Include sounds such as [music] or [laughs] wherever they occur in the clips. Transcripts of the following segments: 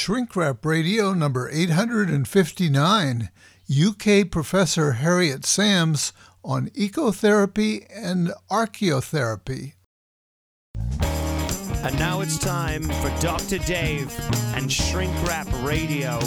Shrink Rap Radio number 859, UK Professor Harriet Sams on ecotherapy and archaeotherapy. And now it's time for Dr. Dave and Shrink Rap Radio.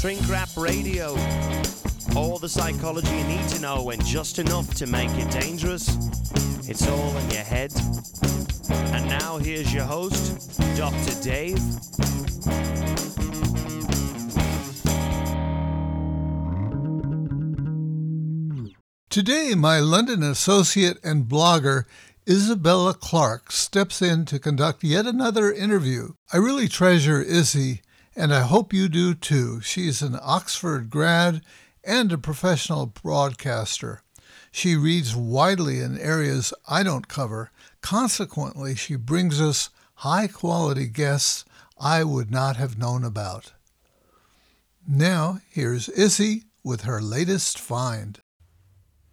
Shrink Rap Radio. All the psychology you need to know and just enough to make it dangerous. It's all in your head. And now here's your host, Dr. Dave. Today, my London associate and blogger Isabella Clark steps in to conduct yet another interview. I really treasure Izzy, and I hope you do too. She's an Oxford grad and a professional broadcaster. She reads widely in areas I don't cover. Consequently, she brings us high quality guests I would not have known about. Now, here's Izzy with her latest find.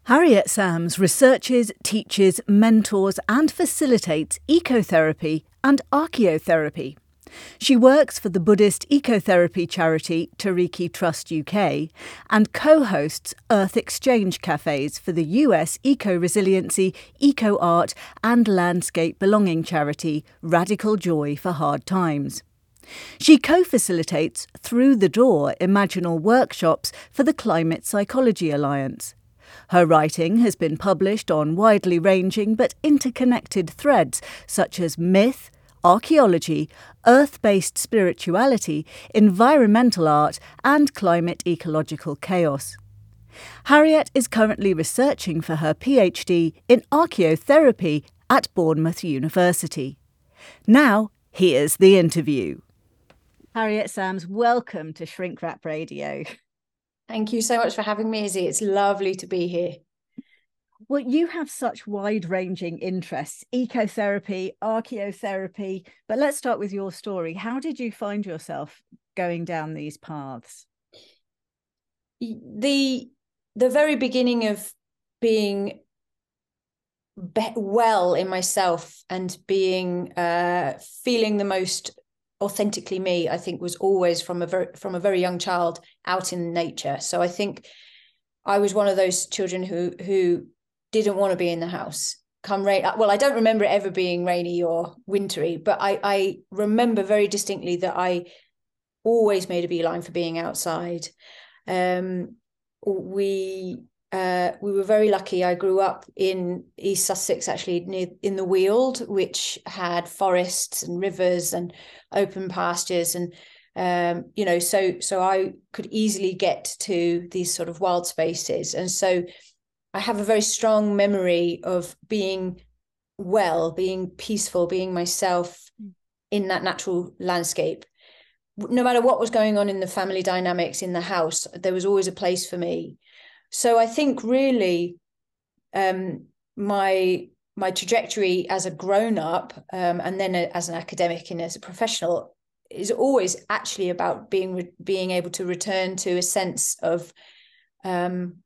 Harriet Sams researches, teaches, mentors, and facilitates ecotherapy and archaeotherapy. She works for the Buddhist ecotherapy charity Tariki Trust UK and co hosts Earth Exchange cafes for the US eco resiliency, eco art, and landscape belonging charity Radical Joy for Hard Times. She co facilitates Through the Door Imaginal workshops for the Climate Psychology Alliance. Her writing has been published on widely ranging but interconnected threads such as myth, archaeology, earth based spirituality, environmental art, and climate ecological chaos. Harriet is currently researching for her PhD in archaeotherapy at Bournemouth University. Now, here's the interview. Harriet Sams, welcome to Shrink Rap Radio. Thank you so much for having me, Izzy. It's lovely to be here. Well, you have such wide ranging interests ecotherapy, archaeotherapy. But let's start with your story. How did you find yourself going down these paths? The the very beginning of being be- well in myself and being uh, feeling the most authentically me, I think was always from a very from a very young child out in nature. So I think I was one of those children who who didn't want to be in the house. Come rain well i don't remember it ever being rainy or wintry but i i remember very distinctly that i always made a beeline for being outside. Um we uh, we were very lucky. I grew up in East Sussex, actually near in the Weald, which had forests and rivers and open pastures, and um, you know, so so I could easily get to these sort of wild spaces, and so I have a very strong memory of being well, being peaceful, being myself in that natural landscape. No matter what was going on in the family dynamics in the house, there was always a place for me. So I think really um, my my trajectory as a grown up um, and then a, as an academic and as a professional is always actually about being being able to return to a sense of um,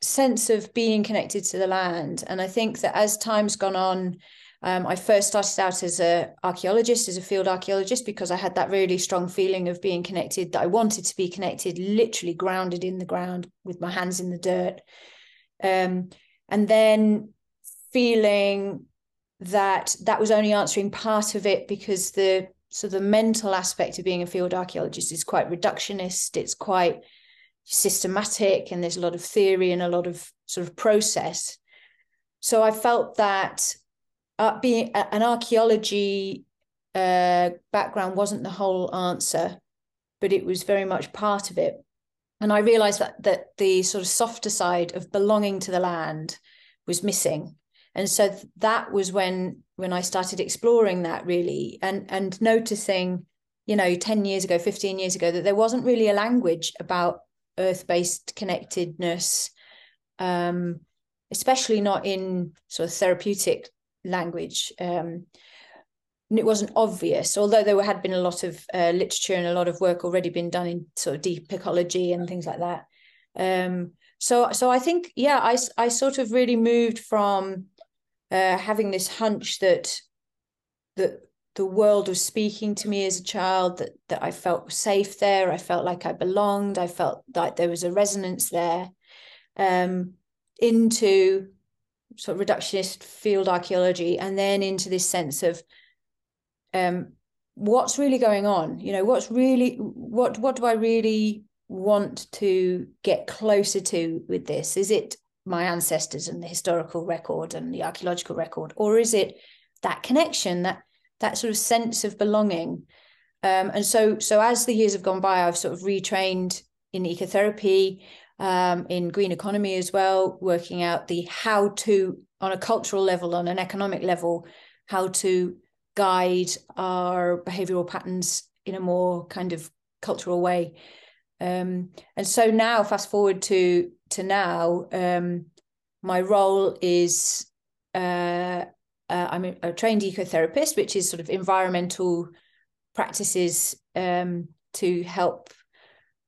sense of being connected to the land. And I think that as time's gone on, um, I first started out as a archaeologist, as a field archaeologist, because I had that really strong feeling of being connected, that I wanted to be connected, literally grounded in the ground with my hands in the dirt. Um, and then feeling that that was only answering part of it because the so the mental aspect of being a field archaeologist is quite reductionist. It's quite systematic and there's a lot of theory and a lot of sort of process. So I felt that uh, being an archaeology uh, background wasn't the whole answer, but it was very much part of it. and I realized that that the sort of softer side of belonging to the land was missing. And so that was when when I started exploring that really and and noticing, you know, 10 years ago, 15 years ago, that there wasn't really a language about earth-based connectedness, um, especially not in sort of therapeutic language. Um, it wasn't obvious, although there had been a lot of uh, literature and a lot of work already been done in sort of deep ecology and things like that. Um, so, so I think, yeah, I, I sort of really moved from uh, having this hunch that that the world was speaking to me as a child, that that I felt safe there, I felt like I belonged, I felt like there was a resonance there, um, into sort of reductionist field archaeology, and then into this sense of um, what's really going on? You know what's really what what do i really want to get closer to with this? Is it my ancestors and the historical record and the archaeological record or is it that connection that that sort of sense of belonging um, and so so as the years have gone by i've sort of retrained in ecotherapy um, in green economy as well working out the how to on a cultural level on an economic level how to guide our behavioral patterns in a more kind of cultural way. Um, and so now, fast forward to to now, um, my role is uh, uh, I'm a, a, trained ecotherapist, which is sort of environmental practices um, to help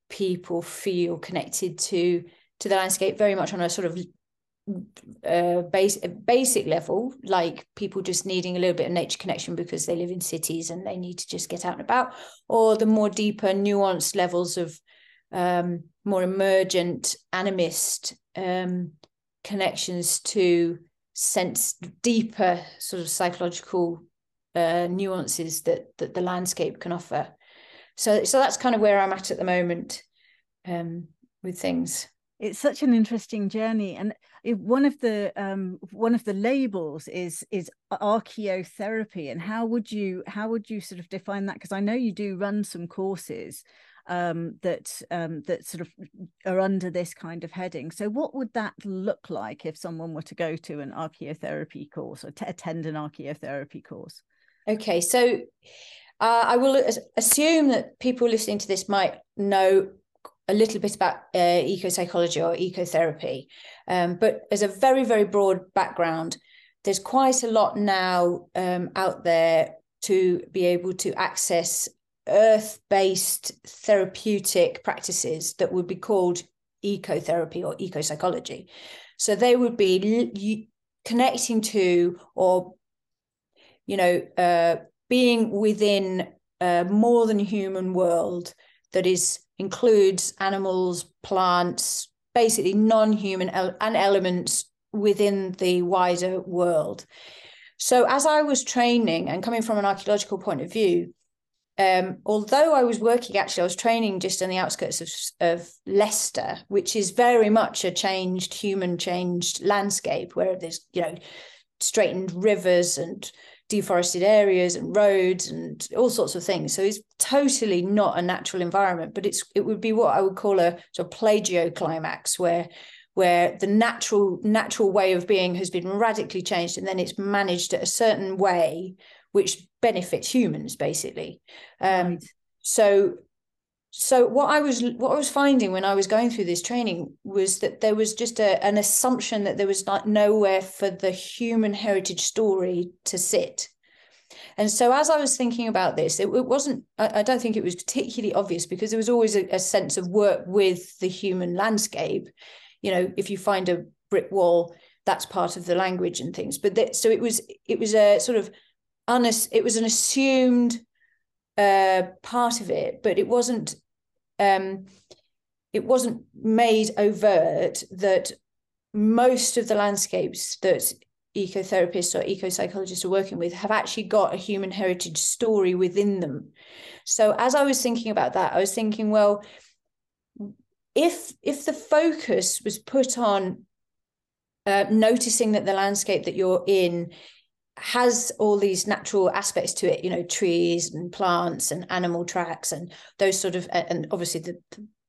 people feel connected to to the landscape very much on a sort of uh, base, basic level, like people just needing a little bit of nature connection because they live in cities and they need to just get out and about, or the more deeper, nuanced levels of um, more emergent animist um, connections to sense deeper sort of psychological uh, nuances that that the landscape can offer. So so that's kind of where I'm at at the moment um, with things it's such an interesting journey and one of the um, one of the labels is is archaeotherapy and how would you how would you sort of define that because i know you do run some courses um, that um, that sort of are under this kind of heading so what would that look like if someone were to go to an archaeotherapy course or attend an archaeotherapy course okay so uh, I will assume that people listening to this might know a little bit about uh, eco psychology or ecotherapy. Um, but as a very, very broad background, there's quite a lot now um, out there to be able to access earth based therapeutic practices that would be called ecotherapy or eco psychology. So they would be connecting to or, you know, uh, being within a more than human world that is includes animals, plants, basically non-human and elements within the wider world. So as I was training and coming from an archaeological point of view, um, although I was working, actually, I was training just on the outskirts of, of Leicester, which is very much a changed, human changed landscape where there's, you know, straightened rivers and deforested areas and roads and all sorts of things. So it's totally not a natural environment, but it's it would be what I would call a sort of plagioclimax where where the natural natural way of being has been radically changed and then it's managed a certain way which benefits humans basically. Um, right. So so what i was what i was finding when i was going through this training was that there was just a, an assumption that there was not nowhere for the human heritage story to sit and so as i was thinking about this it, it wasn't I, I, don't think it was particularly obvious because there was always a, a sense of work with the human landscape you know if you find a brick wall that's part of the language and things but that, so it was it was a sort of it was an assumed uh, part of it, but it wasn't um, it wasn't made overt that most of the landscapes that ecotherapists or eco-psychologists are working with have actually got a human heritage story within them. So as I was thinking about that, I was thinking, well, if if the focus was put on uh, noticing that the landscape that you're in has all these natural aspects to it you know trees and plants and animal tracks and those sort of and obviously the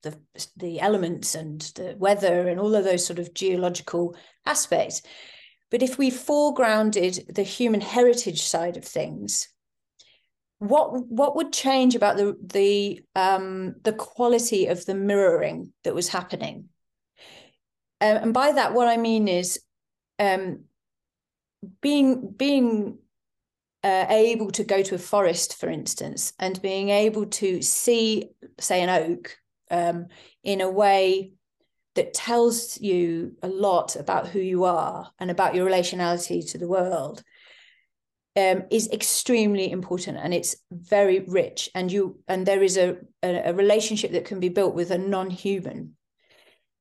the the elements and the weather and all of those sort of geological aspects. But if we foregrounded the human heritage side of things, what what would change about the the um, the quality of the mirroring that was happening? Um, and by that, what I mean is um, being being uh, able to go to a forest, for instance, and being able to see, say, an oak um, in a way that tells you a lot about who you are and about your relationality to the world um, is extremely important and it's very rich and you and there is a, a, a relationship that can be built with a non-human.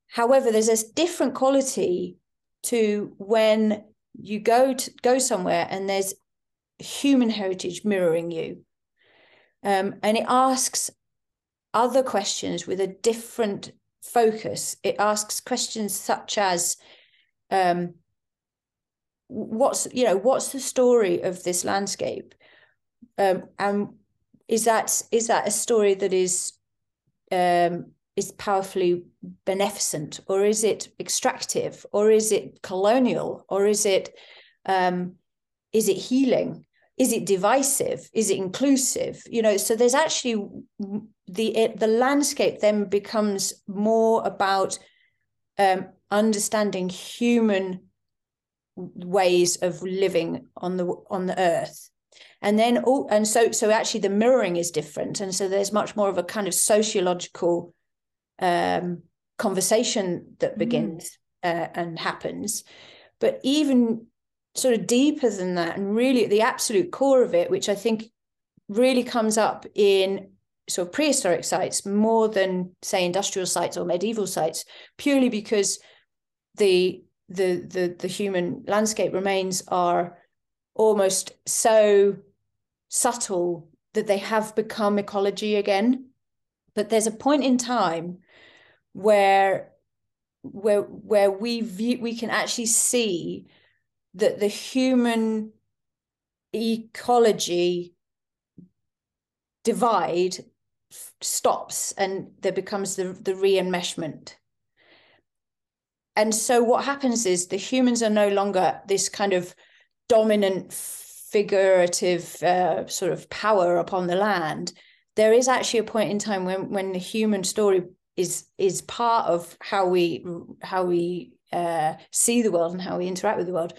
However there's a different quality to when you go to go somewhere and there's human heritage mirroring you um, and it asks other questions with a different focus. It asks questions such as, um, what's you know what's the story of this landscape, um, and is that is that a story that is um, is powerfully beneficent, or is it extractive, or is it colonial, or is it um, is it healing? is it divisive? Is it inclusive? You know so there's actually the it, the landscape then becomes more about um, understanding human ways of living on the on the earth. And then all and so so actually the mirroring is different. And so there's much more of a kind of sociological um, conversation that mm. begins mm. uh, and happens but even sort of deeper than that and really at the absolute core of it which i think really comes up in sort of prehistoric sites more than say industrial sites or medieval sites purely because the the the, the human landscape remains are almost so subtle that they have become ecology again but there's a point in time where where where we view we can actually see that the human ecology divide stops and there becomes the, the re-enmeshment. And so what happens is the humans are no longer this kind of dominant figurative uh, sort of power upon the land. There is actually a point in time when when the human story is is part of how we how we uh, see the world and how we interact with the world,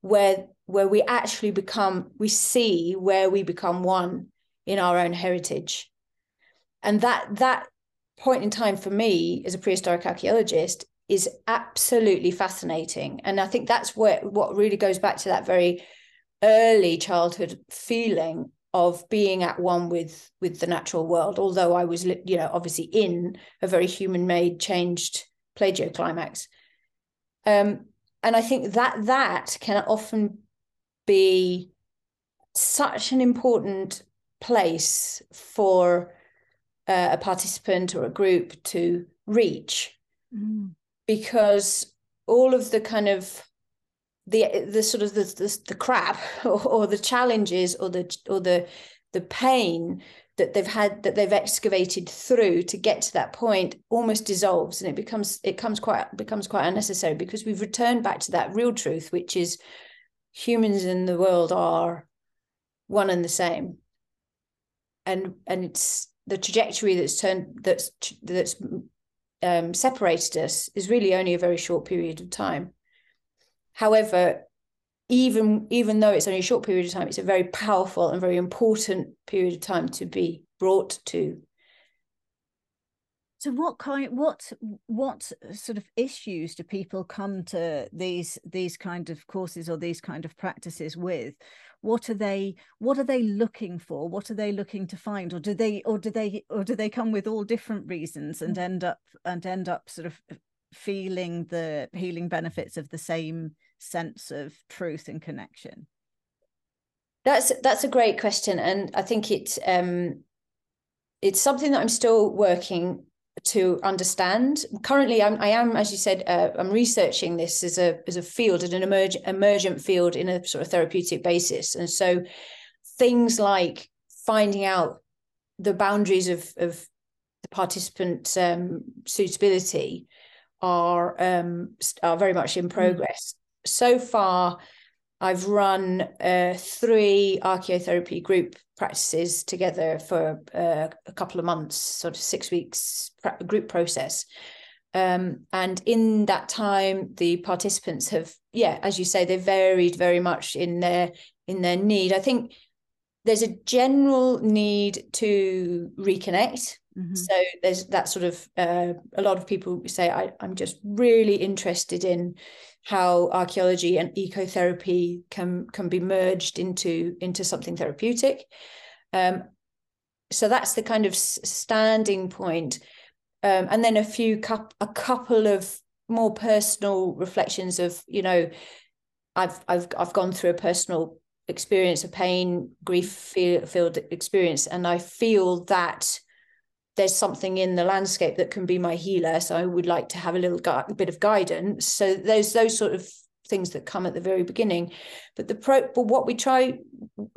where where we actually become we see where we become one in our own heritage. And that that point in time for me as a prehistoric archaeologist is absolutely fascinating. And i think that's where what really goes back to that very early childhood feeling of being at one with with the natural world although i was you know obviously in a very human made changed plagioclimax um and I think that that can often be such an important place for uh, a participant or a group to reach mm. because all of the kind of the the sort of the the, the crap [laughs] or, or the challenges or the or the the pain that they've had that they've excavated through to get to that point almost dissolves and it becomes it comes quite becomes quite unnecessary because we've returned back to that real truth which is humans in the world are one and the same. And and it's the trajectory that's turned that's that's um, separated us is really only a very short period of time however even even though it's only a short period of time, it's a very powerful and very important period of time to be brought to. So what kind what what sort of issues do people come to these these kind of courses or these kind of practices with? What are they what are they looking for? What are they looking to find? Or do they or do they or do they come with all different reasons and mm. end up and end up sort of feeling the healing benefits of the same sense of truth and connection? That's that's a great question, and I think it's um, it's something that I'm still working to understand. Currently, I'm, I am, as you said, uh, I'm researching this as a as a field, and an emergent emergent field in a sort of therapeutic basis, and so things like finding out the boundaries of of the participant um, suitability are um, are very much in mm. progress. So far, I've run uh, three archaeotherapy group practices together for uh, a couple of months, sort of six weeks group process. Um, and in that time, the participants have, yeah, as you say, they varied very much in their in their need. I think there's a general need to reconnect. Mm-hmm. So there's that sort of uh, a lot of people say I, I'm just really interested in how archaeology and ecotherapy can can be merged into into something therapeutic. Um, so that's the kind of standing point. Um, and then a few cup a couple of more personal reflections of you know I've I've I've gone through a personal experience of pain, grief feel, filled experience, and I feel that there's something in the landscape that can be my healer. So I would like to have a little gu- bit of guidance. So there's those sort of things that come at the very beginning. But the pro, but what we try,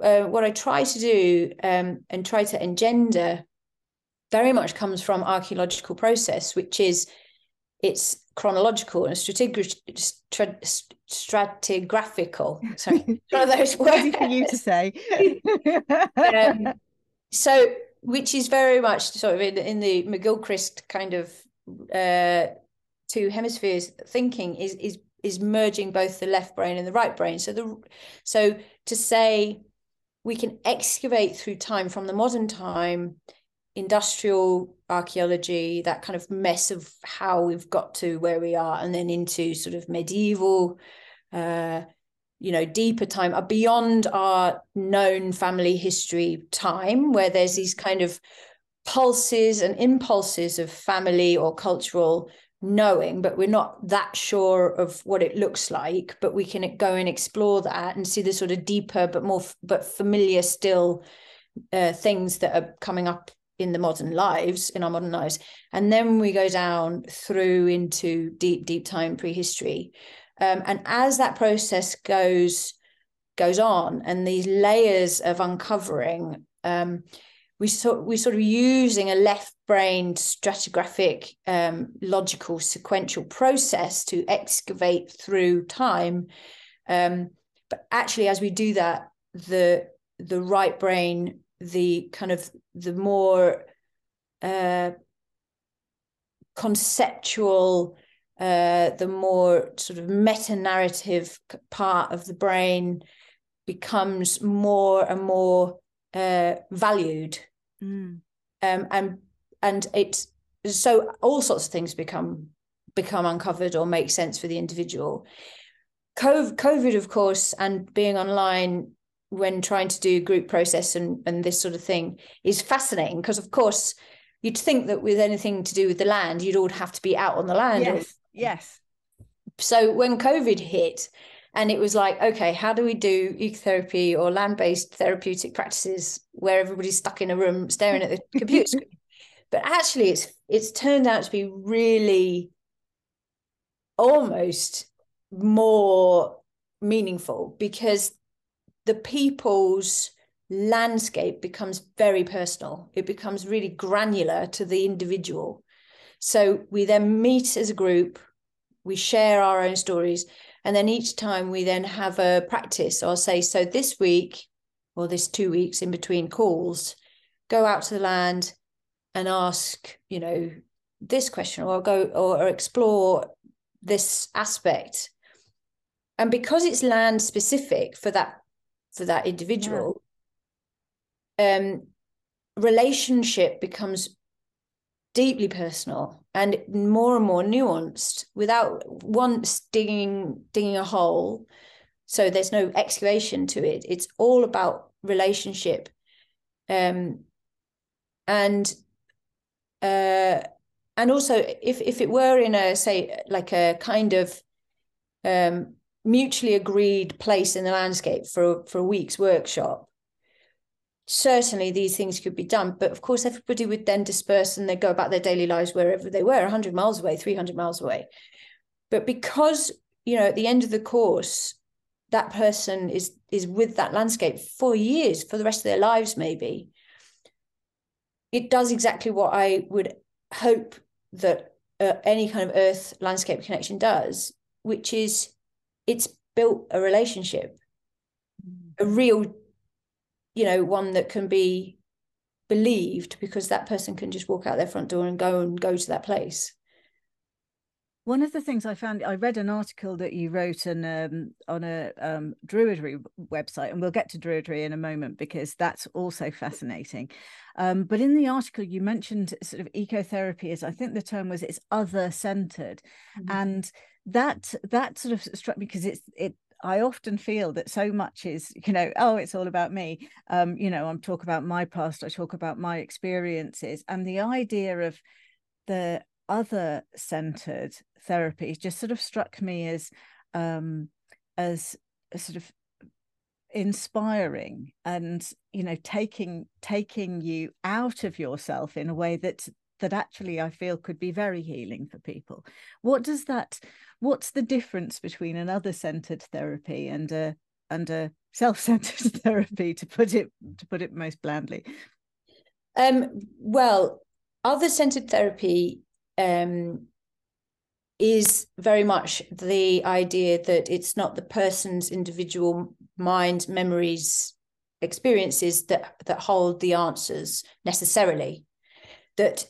uh, what I try to do um, and try to engender, very much comes from archaeological process, which is it's chronological and stratig- stratigraphical. Sorry, one of those words for you to say. [laughs] um, so which is very much sort of in, in the McGilchrist kind of uh, two hemispheres thinking is is is merging both the left brain and the right brain. So the so to say we can excavate through time from the modern time, industrial archaeology, that kind of mess of how we've got to where we are, and then into sort of medieval uh, you know deeper time are beyond our known family history time where there's these kind of pulses and impulses of family or cultural knowing but we're not that sure of what it looks like but we can go and explore that and see the sort of deeper but more but familiar still uh, things that are coming up in the modern lives in our modern lives. And then we go down through into deep deep time prehistory um, and as that process goes goes on, and these layers of uncovering, um, we sort we sort of using a left brain stratigraphic um, logical sequential process to excavate through time. Um, but actually, as we do that, the the right brain, the kind of the more uh, conceptual uh, the more sort of meta narrative part of the brain becomes more and more uh, valued. Mm. Um, and and it's so all sorts of things become become uncovered or make sense for the individual. COVID, of course, and being online when trying to do group process and, and this sort of thing is fascinating because, of course, you'd think that with anything to do with the land, you'd all have to be out on the land yes. Yes. So when COVID hit, and it was like, okay, how do we do ecotherapy or land based therapeutic practices where everybody's stuck in a room staring at the [laughs] computer screen? But actually, it's it's turned out to be really almost more meaningful because the people's landscape becomes very personal. It becomes really granular to the individual. So we then meet as a group, we share our own stories, and then each time we then have a practice. I'll say, so this week or this two weeks in between calls, go out to the land and ask, you know, this question or go or, or explore this aspect. And because it's land specific for that for that individual, yeah. um relationship becomes deeply personal and more and more nuanced without once digging digging a hole. So there's no excavation to it. It's all about relationship. Um and uh and also if if it were in a say like a kind of um mutually agreed place in the landscape for for a week's workshop certainly these things could be done but of course everybody would then disperse and they go about their daily lives wherever they were 100 miles away 300 miles away. But because you know at the end of the course that person is is with that landscape for years for the rest of their lives maybe it does exactly what i would hope that uh, any kind of earth landscape connection does which is it's built a relationship a real you know one that can be believed because that person can just walk out their front door and go and go to that place one of the things I found, I read an article that you wrote on um, on a um, Druidry website, and we'll get to Druidry in a moment because that's also fascinating. Um, but in the article, you mentioned sort of ecotherapy as I think the term was it's other centered, mm-hmm. and that that sort of struck me because it's it I often feel that so much is, you know, oh, it's all about me. Um, you know, I'm talk about my past, I talk about my experiences, and the idea of the other centered therapy just sort of struck me as um, as sort of inspiring and you know taking taking you out of yourself in a way that that actually I feel could be very healing for people. What does that what's the difference between another centered therapy and a and a [laughs] self-centered therapy to put it to put it most blandly? Um well other centered therapy um, is very much the idea that it's not the person's individual mind, memories, experiences that that hold the answers necessarily. That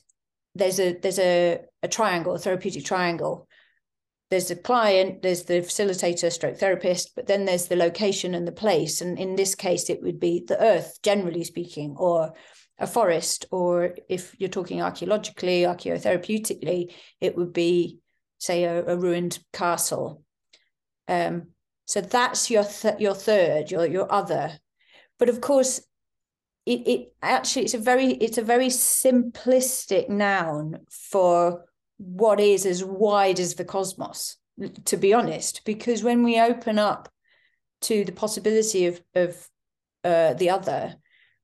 there's a there's a, a triangle, a therapeutic triangle. There's the client, there's the facilitator, stroke therapist, but then there's the location and the place. And in this case, it would be the earth, generally speaking, or a forest, or if you're talking archaeologically, archaeotherapeutically, it would be, say, a, a ruined castle. Um, so that's your th- your third, your your other. But of course, it, it actually it's a very it's a very simplistic noun for what is as wide as the cosmos. To be honest, because when we open up to the possibility of of uh, the other,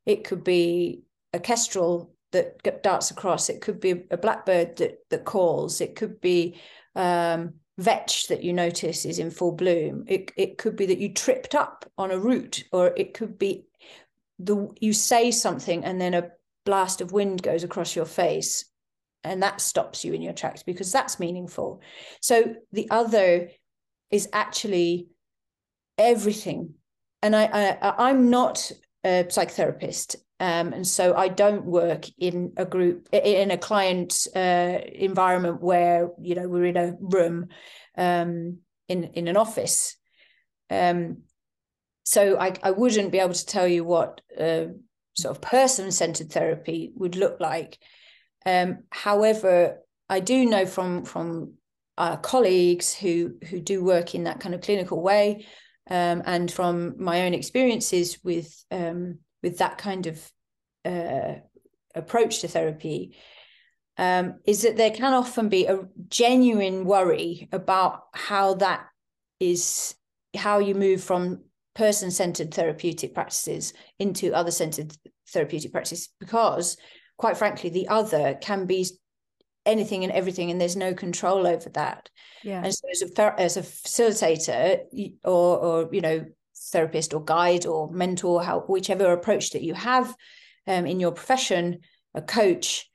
it could be a kestrel that darts across. It could be a blackbird that that calls. It could be um, vetch that you notice is in full bloom. It it could be that you tripped up on a root or it could be the you say something and then a blast of wind goes across your face, and that stops you in your tracks because that's meaningful. So the other is actually everything, and I, I I'm not a psychotherapist um, and so I don't work in a group in a client uh, environment where you know we're in a room um, in in an office. Um, so I, I wouldn't be able to tell you what uh, sort of person centered therapy would look like. Um, however, I do know from from our colleagues who who do work in that kind of clinical way, um, and from my own experiences with um, with that kind of uh, approach to therapy um, is that there can often be a genuine worry about how that is how you move from person-centered therapeutic practices into other-centered therapeutic practices because quite frankly the other can be anything and everything and there's no control over that. Yeah. And so as a as a facilitator or or you know therapist or guide or mentor how whichever approach that you have um, in your profession, a coach,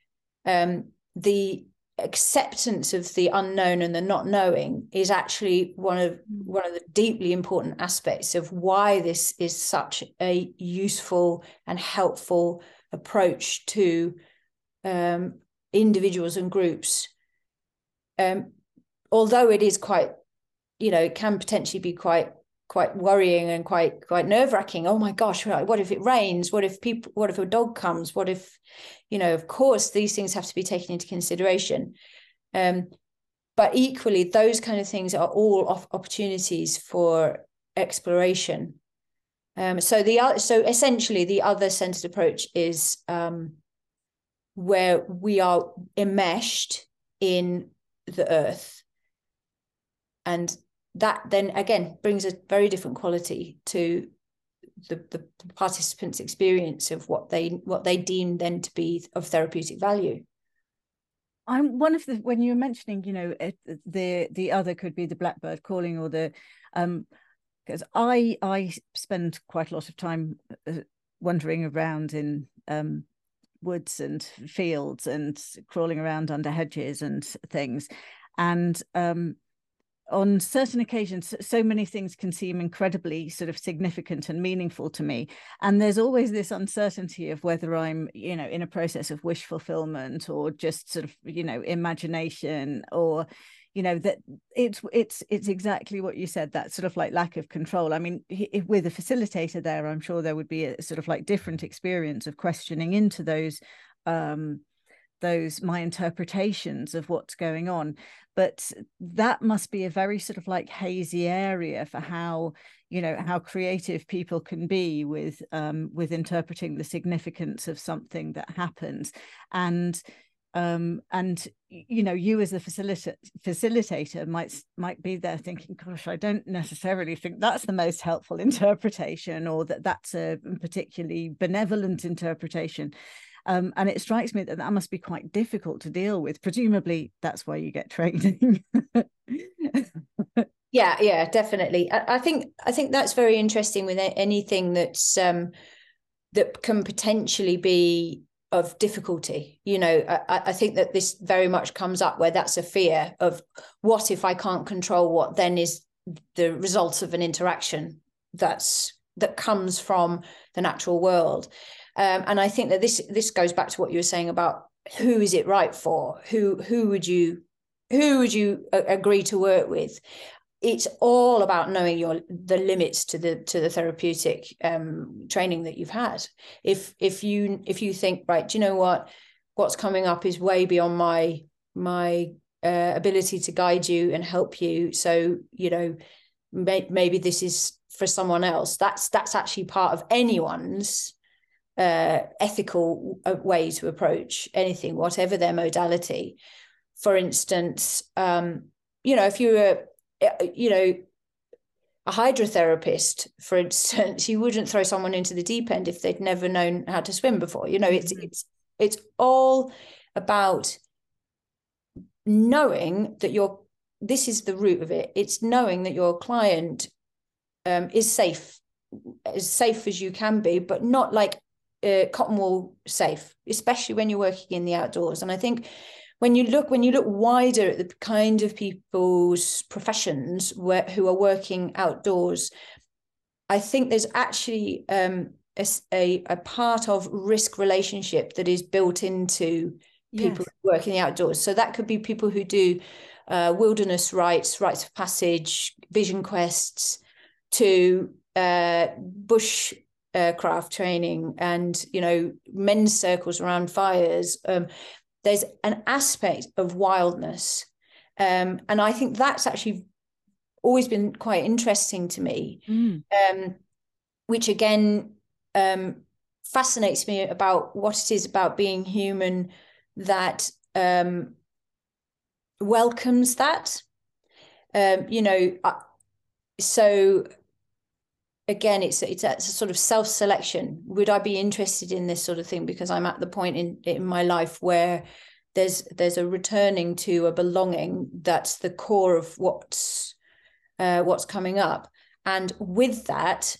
um, the acceptance of the unknown and the not knowing is actually one of mm. one of the deeply important aspects of why this is such a useful and helpful approach to um, individuals and groups. Um, although it is quite, you know, it can potentially be quite quite worrying and quite quite nerve wracking. Oh my gosh, what if it rains? What if people? What if a dog comes? What if, you know? Of course, these things have to be taken into consideration. Um, but equally, those kind of things are all opportunities for exploration. Um, so the so essentially, the other centered approach is um, where we are enmeshed in the earth and that then again brings a very different quality to the, the participants' experience of what they what they deem then to be of therapeutic value. I'm one of the when you were mentioning, you know, the the other could be the blackbird calling or the um because I I spend quite a lot of time uh, wandering around in um woods and fields and crawling around under hedges and things and um, on certain occasions so many things can seem incredibly sort of significant and meaningful to me. And there's always this uncertainty of whether i'm you know in a process of wish fulfillment or just sort of you know imagination or you know that it's it's it's exactly what you said that sort of like lack of control. I mean with a facilitator there i'm sure there would be a sort of like different experience of questioning into those um those my interpretations of what's going on. But that must be a very sort of like hazy area for how you know how creative people can be with um with interpreting the significance of something that happens. And um and you know you as a facilitator facilitator might might be there thinking gosh i don't necessarily think that's the most helpful [laughs] interpretation or that that's a particularly benevolent interpretation um, and it strikes me that that must be quite difficult to deal with. Presumably, that's why you get training. [laughs] yeah, yeah, definitely. I, I, think I think that's very interesting with anything that's um, that can potentially be of difficulty. You know, I, I think that this very much comes up where that's a fear of what if I can't control what then is the result of an interaction that's that comes from the natural world um, and I think that this this goes back to what you were saying about who is it right for? Who who would you who would you agree to work with? It's all about knowing your the limits to the to the therapeutic um, training that you've had. If if you if you think right, do you know what? What's coming up is way beyond my my uh, ability to guide you and help you. So you know, may, maybe this is for someone else. That's that's actually part of anyone's uh, ethical uh, way to approach anything, whatever their modality. For instance, um, you know, if you're, uh, you know, a hydrotherapist, for instance, [laughs] you wouldn't throw someone into the deep end if they'd never known how to swim before. You know, it's mm-hmm. it's it's all about knowing that your this is the root of it. It's knowing that your client um, is safe, as safe as you can be, but not like uh, cotton wool safe, especially when you're working in the outdoors. And I think when you look when you look wider at the kind of people's professions where, who are working outdoors, I think there's actually um, a, a, a part of risk relationship that is built into people yes. who work in the outdoors. So that could be people who do uh, wilderness rites, rites of passage, vision quests, to uh, bush uh, craft training and you know men's circles around fires um, there's an aspect of wildness. Um, and i think that's actually always been quite interesting to me. Mm. um, which again um, fascinates me about what it is about being human that um, welcomes that. Um, you know so again it's it's a, sort of self-selection. Would i be interested in this sort of thing? Because i'm at the point in in my life where there's there's a returning to a belonging that's the core of what's uh, what's coming up. And with that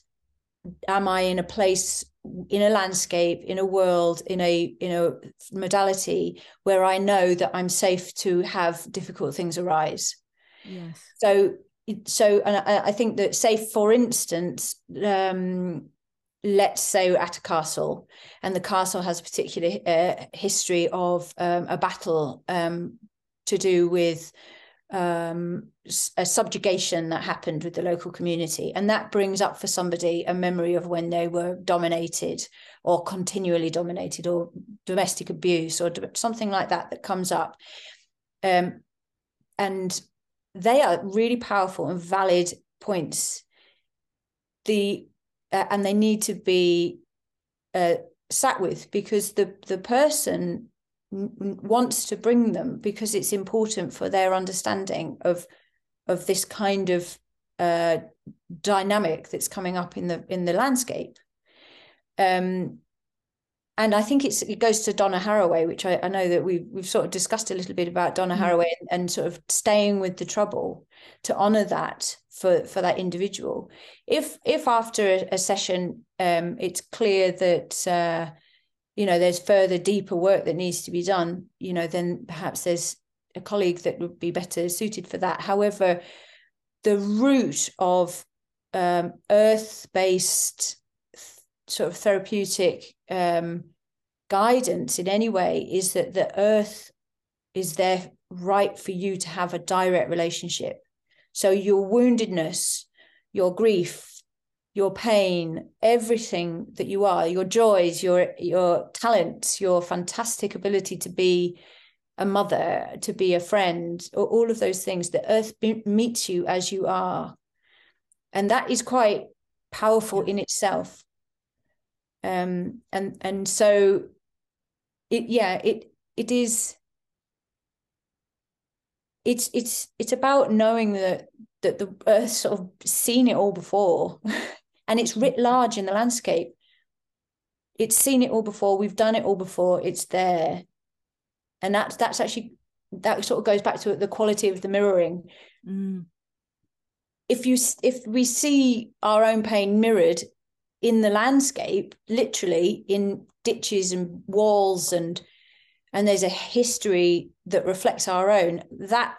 am i in a place in a landscape in a world in a in a modality where i know that i'm safe to have difficult things arise? Yes. So so and I, I, think that say for instance um, let's say at a castle and the castle has a particular uh, history of um, a battle um, to do with um, a subjugation that happened with the local community. And that brings up for somebody a memory of when they were dominated or continually dominated or domestic abuse or something like that that comes up. Um, and they are really powerful and valid points. The uh, and they need to be uh, sat with because the the person wants to bring them because it's important for their understanding of of this kind of uh, dynamic that's coming up in the in the landscape. Um, and I think it's it goes to Donna Haraway, which I, I know that we've we've sort of discussed a little bit about Donna mm Haraway and, and, sort of staying with the trouble to honor that for for that individual. If if after a, a session um, it's clear that uh, you know there's further deeper work that needs to be done you know then perhaps there's a colleague that would be better suited for that however the root of um, earth-based sort of therapeutic um, guidance in any way is that the earth is there right for you to have a direct relationship. So your woundedness your grief your pain everything that you are your joys your your talents your fantastic ability to be a mother to be a friend all of those things the earth meets you as you are. And that is quite powerful in itself um and and so it yeah it it is it's it's it's about knowing that that the earth sort of seen it all before [laughs] and it's writ large in the landscape. It's seen it all before we've done it all before it's there. And that's that's actually that sort of goes back to the quality of the mirroring. Mm. if you if we see our own pain mirrored in the landscape literally in ditches and walls and and there's a history that reflects our own that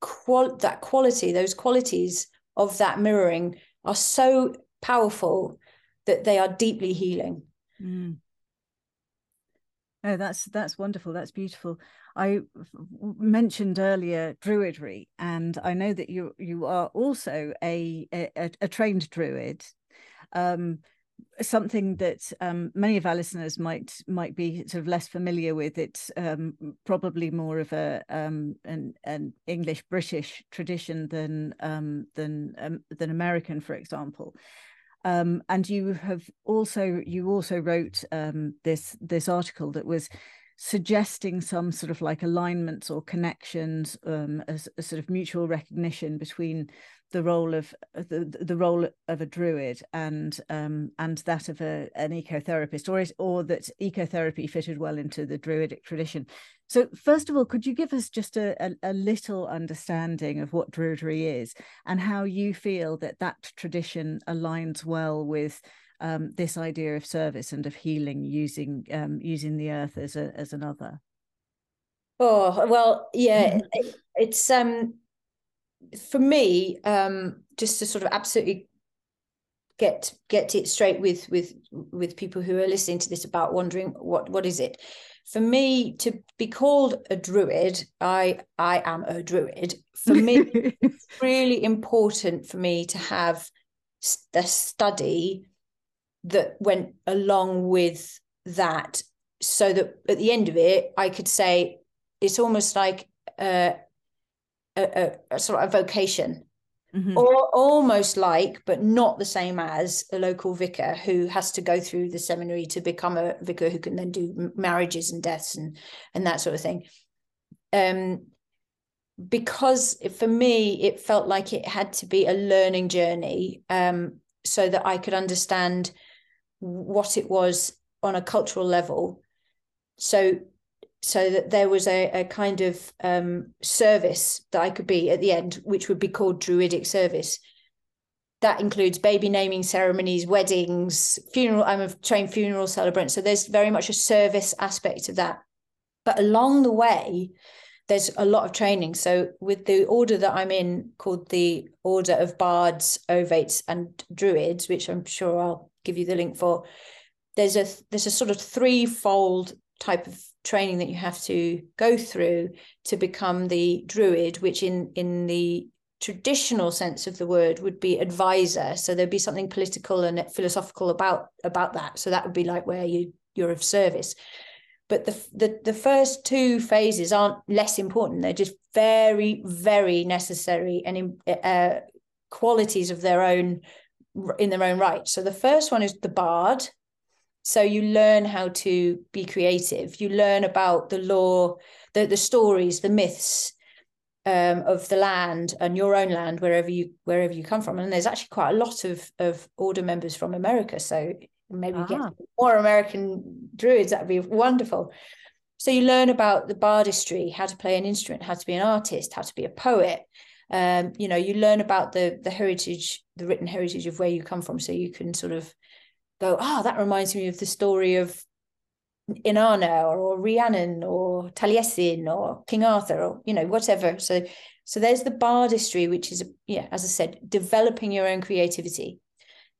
qual that quality those qualities of that mirroring are so powerful that they are deeply healing mm. Oh, that's that's wonderful. That's beautiful. I mentioned earlier druidry, and I know that you you are also a a, a trained druid. Um, something that um, many of our listeners might might be sort of less familiar with. It's um, probably more of a um, an, an English British tradition than um, than um, than American, for example. Um, and you have also you also wrote this this article that was suggesting some sort of like alignments or connections, a, a, sort of mutual recognition between the role of uh, the, the role of a druid and um, and that of a, an ecotherapist, or or that ecotherapy fitted well into the druidic tradition. So, first of all, could you give us just a, a, a little understanding of what druidry is and how you feel that that tradition aligns well with um, this idea of service and of healing using um, using the earth as a as another? Oh well, yeah, it, it's um for me, um, just to sort of absolutely get get it straight with with with people who are listening to this about wondering what what is it? For me to be called a druid i i am a druid. For me [laughs] it's really important for me to have the study that went along with that so that at the end of it i could say it's almost like uh, a, a, sort of a vocation. Mm-hmm. or almost like but not the same as a local vicar who has to go through the seminary to become a vicar who can then do marriages and deaths and and that sort of thing. Um because for me it felt like it had to be a learning journey um so that I could understand what it was on a cultural level. So so that there was a, a kind of um, service that I could be at the end, which would be called Druidic service. That includes baby naming ceremonies, weddings, funeral. I'm a trained funeral celebrant, so there's very much a service aspect of that. But along the way, there's a lot of training. So with the order that I'm in, called the Order of Bards, Ovates, and Druids, which I'm sure I'll give you the link for, there's a there's a sort of threefold type of training that you have to go through to become the druid which in in the traditional sense of the word would be advisor. So there'd be something political and philosophical about about that. So that would be like where you you're of service. But the the, the first two phases aren't less important. They're just very very necessary and uh, qualities of their own in their own right. So the first one is the bard so you learn how to be creative. You learn about the law, the, the stories, the myths um, of the land and your own land, wherever you wherever you come from. And there's actually quite a lot of of order members from America. So maybe ah. get more American druids. That'd be wonderful. So you learn about the bardistry, how to play an instrument, how to be an artist, how to be a poet. Um, you know, you learn about the the heritage, the written heritage of where you come from, so you can sort of go, oh, that reminds me of the story of Inanna or Rhiannon or Taliesin or King Arthur or you know whatever. So so there's the bardistry, which is yeah, as I said, developing your own creativity.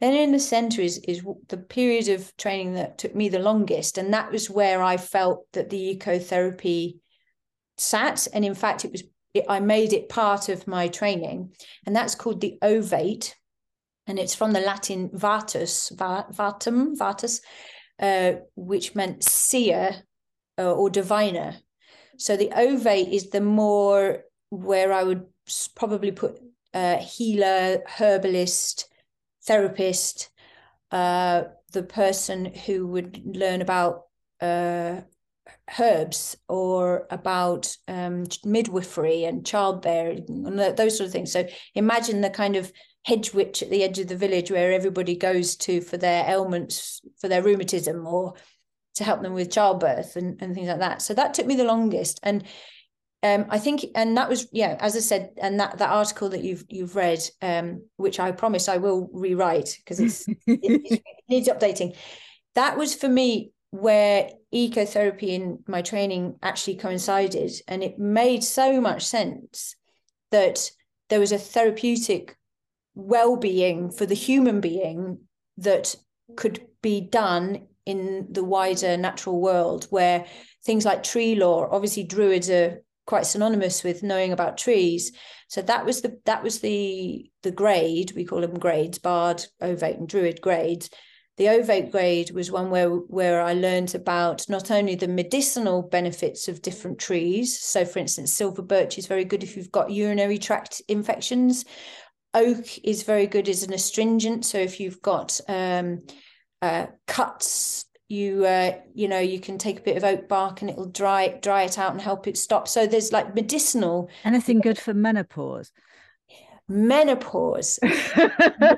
Then in the center is is the period of training that took me the longest, and that was where I felt that the ecotherapy sat, and in fact, it was it, I made it part of my training, and that's called the ovate, and it's from the Latin vatus, vatum, vatus, uh, which meant seer uh, or diviner. So the ovate is the more where I would probably put uh, healer, herbalist, therapist, uh, the person who would learn about uh, herbs or about um, midwifery and childbearing and those sort of things. So imagine the kind of hedge witch at the edge of the village where everybody goes to for their ailments, for their rheumatism, or to help them with childbirth and, and things like that. So that took me the longest. And um, I think, and that was, yeah, as I said, and that that article that you've you've read, um, which I promise I will rewrite because it's [laughs] it, it needs updating. That was for me where ecotherapy in my training actually coincided, and it made so much sense that there was a therapeutic well-being for the human being that could be done in the wider natural world where things like tree lore obviously druids are quite synonymous with knowing about trees so that was the that was the the grade we call them grades bard ovate and druid grades the ovate grade was one where where I learned about not only the medicinal benefits of different trees. So, for instance, silver birch is very good if you've got urinary tract infections, Oak is very good as an astringent. So if you've got um, uh, cuts, you uh, you know you can take a bit of oak bark and it'll dry dry it out and help it stop. So there's like medicinal. Anything good for menopause? Menopause. you, [laughs]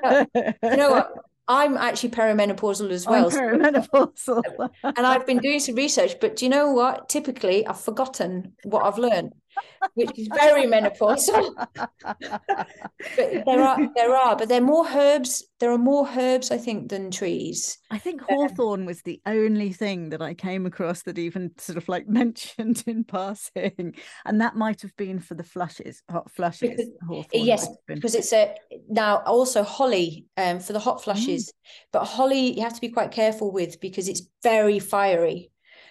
know, you know what? I'm actually perimenopausal as well. I'm perimenopausal. and I've been doing some research, but do you know what? Typically, I've forgotten what I've learned which is very menopausal. [laughs] but there are there are, but there are more herbs. There are more herbs, I think, than trees. I think hawthorn um, was the only thing that I came across that even sort of like [laughs] mentioned in passing, and that might have been for the flushes, hot flushes. Because, yes, because it's a now also holly um, for the hot flushes, mm. but holly you have to be quite careful with because it's very fiery.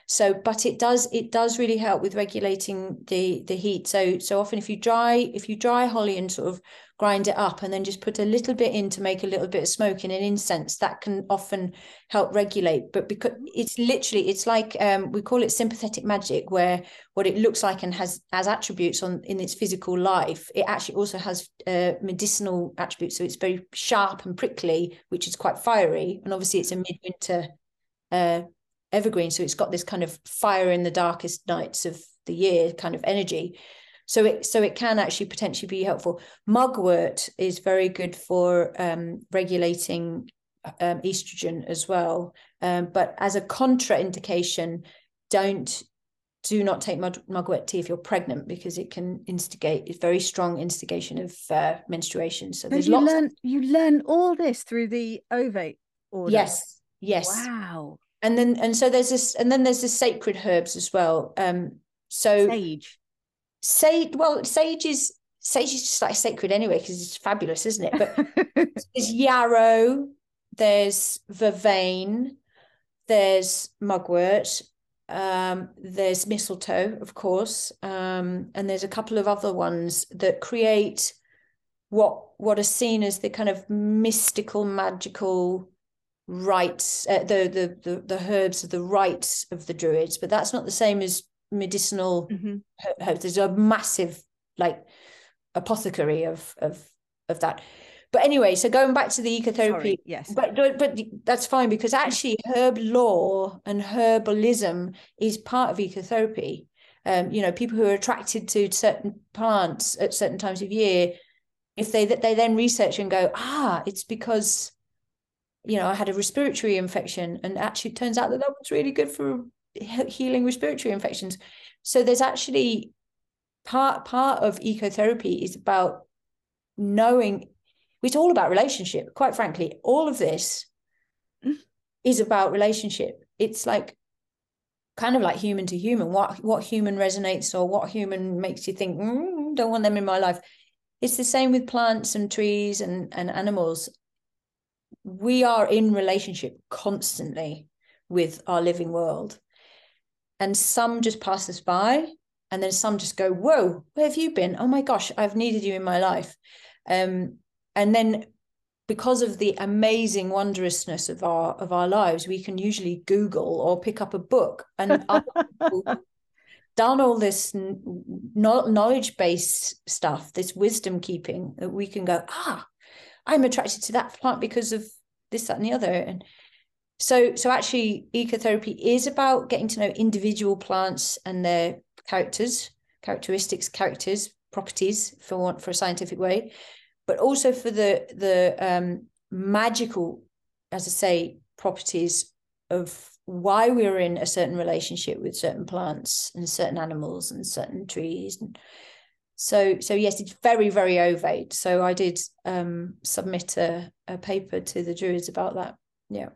So, but it does it does really help with regulating the the heat. So so often if you dry if you dry holly and sort of grind it up and then just put a little bit in to make a little bit of smoke in an incense, that can often help regulate. But because it's literally it's like um, we call it sympathetic magic, where what it looks like and has has attributes on in its physical life, it actually also has uh, medicinal attributes. So it's very sharp and prickly, which is quite fiery, and obviously it's a midwinter uh, evergreen so it's got this kind of fire in the darkest nights of the year kind of energy. So it so it can actually potentially be helpful. Mugwort is very good for um, regulating um, estrogen as well. Um, but as a contraindication don't do not take mugwort tea if you're pregnant because it can instigate it's very strong instigation of uh, menstruation. So there's you lots learn you learn all this through the ovate order? Yes yes. Wow and then and so there's this and then there's the sacred herbs as well um so sage. Sage well sage is sage is just like sacred anyway because it's fabulous isn't it? But [laughs] there's yarrow there's vervain there's mugwort um, there's mistletoe of course um, and there's a couple of other ones that create what what are seen as the kind of mystical magical rites, uh, the, the the the herbs of the rites of the druids, but that's not the same as medicinal mm-hmm. herbs. There's a massive like apothecary of of of that. But anyway, so going back to the ecotherapy, Sorry, yes, but but that's fine because actually herb lore and herbalism is part of ecotherapy. Um, you know, people who are attracted to certain plants at certain times of year, if they they then research and go, ah, it's because you know, I had a respiratory infection, and actually, it turns out that that was really good for healing respiratory infections. So there's actually part part of ecotherapy is about knowing. It's all about relationship. Quite frankly, all of this mm. is about relationship. It's like kind of like human to human. What what human resonates or what human makes you think, mm, don't want them in my life. It's the same with plants and trees and, and animals. We are in relationship constantly with our living world. And some just pass us by, and then some just go, Whoa, where have you been? Oh my gosh, I've needed you in my life. Um, and then because of the amazing wondrousness of our of our lives, we can usually Google or pick up a book and [laughs] done all this knowledge based stuff, this wisdom keeping that we can go, ah, I'm attracted to that plant because of this, that, and the other. And so, so actually, ecotherapy is about getting to know individual plants and their characters, characteristics, characters, properties, for want for a scientific way, but also for the the um, magical, as I say, properties of why we're in a certain relationship with certain plants and certain animals and certain trees and so so yes it's very very ovate. So i did um submit a, a paper to the druids about that. Yeah.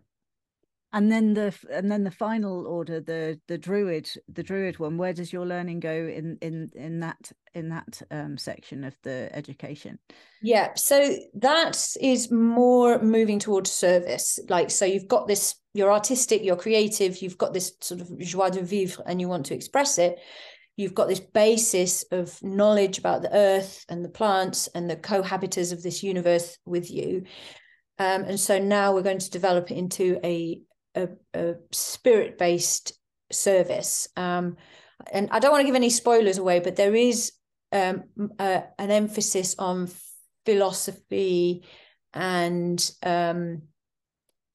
And then the and then the final order the the druid the druid one where does your learning go in in in that in that um, section of the education? Yeah so that is more moving towards service. Like so you've got this you're artistic you're creative you've got this sort of joie de vivre and you want to express it you've got this basis of knowledge about the earth and the plants and the cohabitors of this universe with you um, and so now we're going to develop it into a a, a spirit based service. Um, and I don't want to give any spoilers away, but there is um, a, an emphasis on philosophy and um,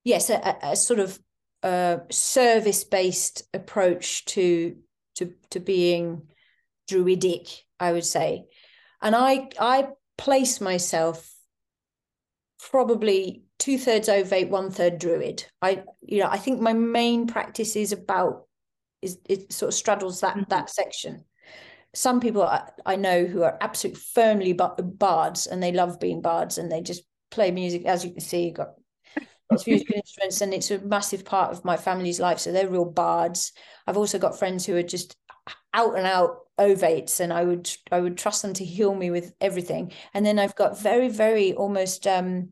yes, a, a, sort of uh, service based approach to to to being druidic, I would say. And I I place myself probably two thirds ovate, one third druid. I, you know, I think my main practice is about is it sort of straddles that mm-hmm. that section. Some people I, I, know who are absolutely firmly bards and they love being bards and they just play music. As you can see, got of musical instruments and it's a massive part of my family's life. So they're real bards. I've also got friends who are just out and out ovates and I would I would trust them to heal me with everything. And then I've got very, very almost um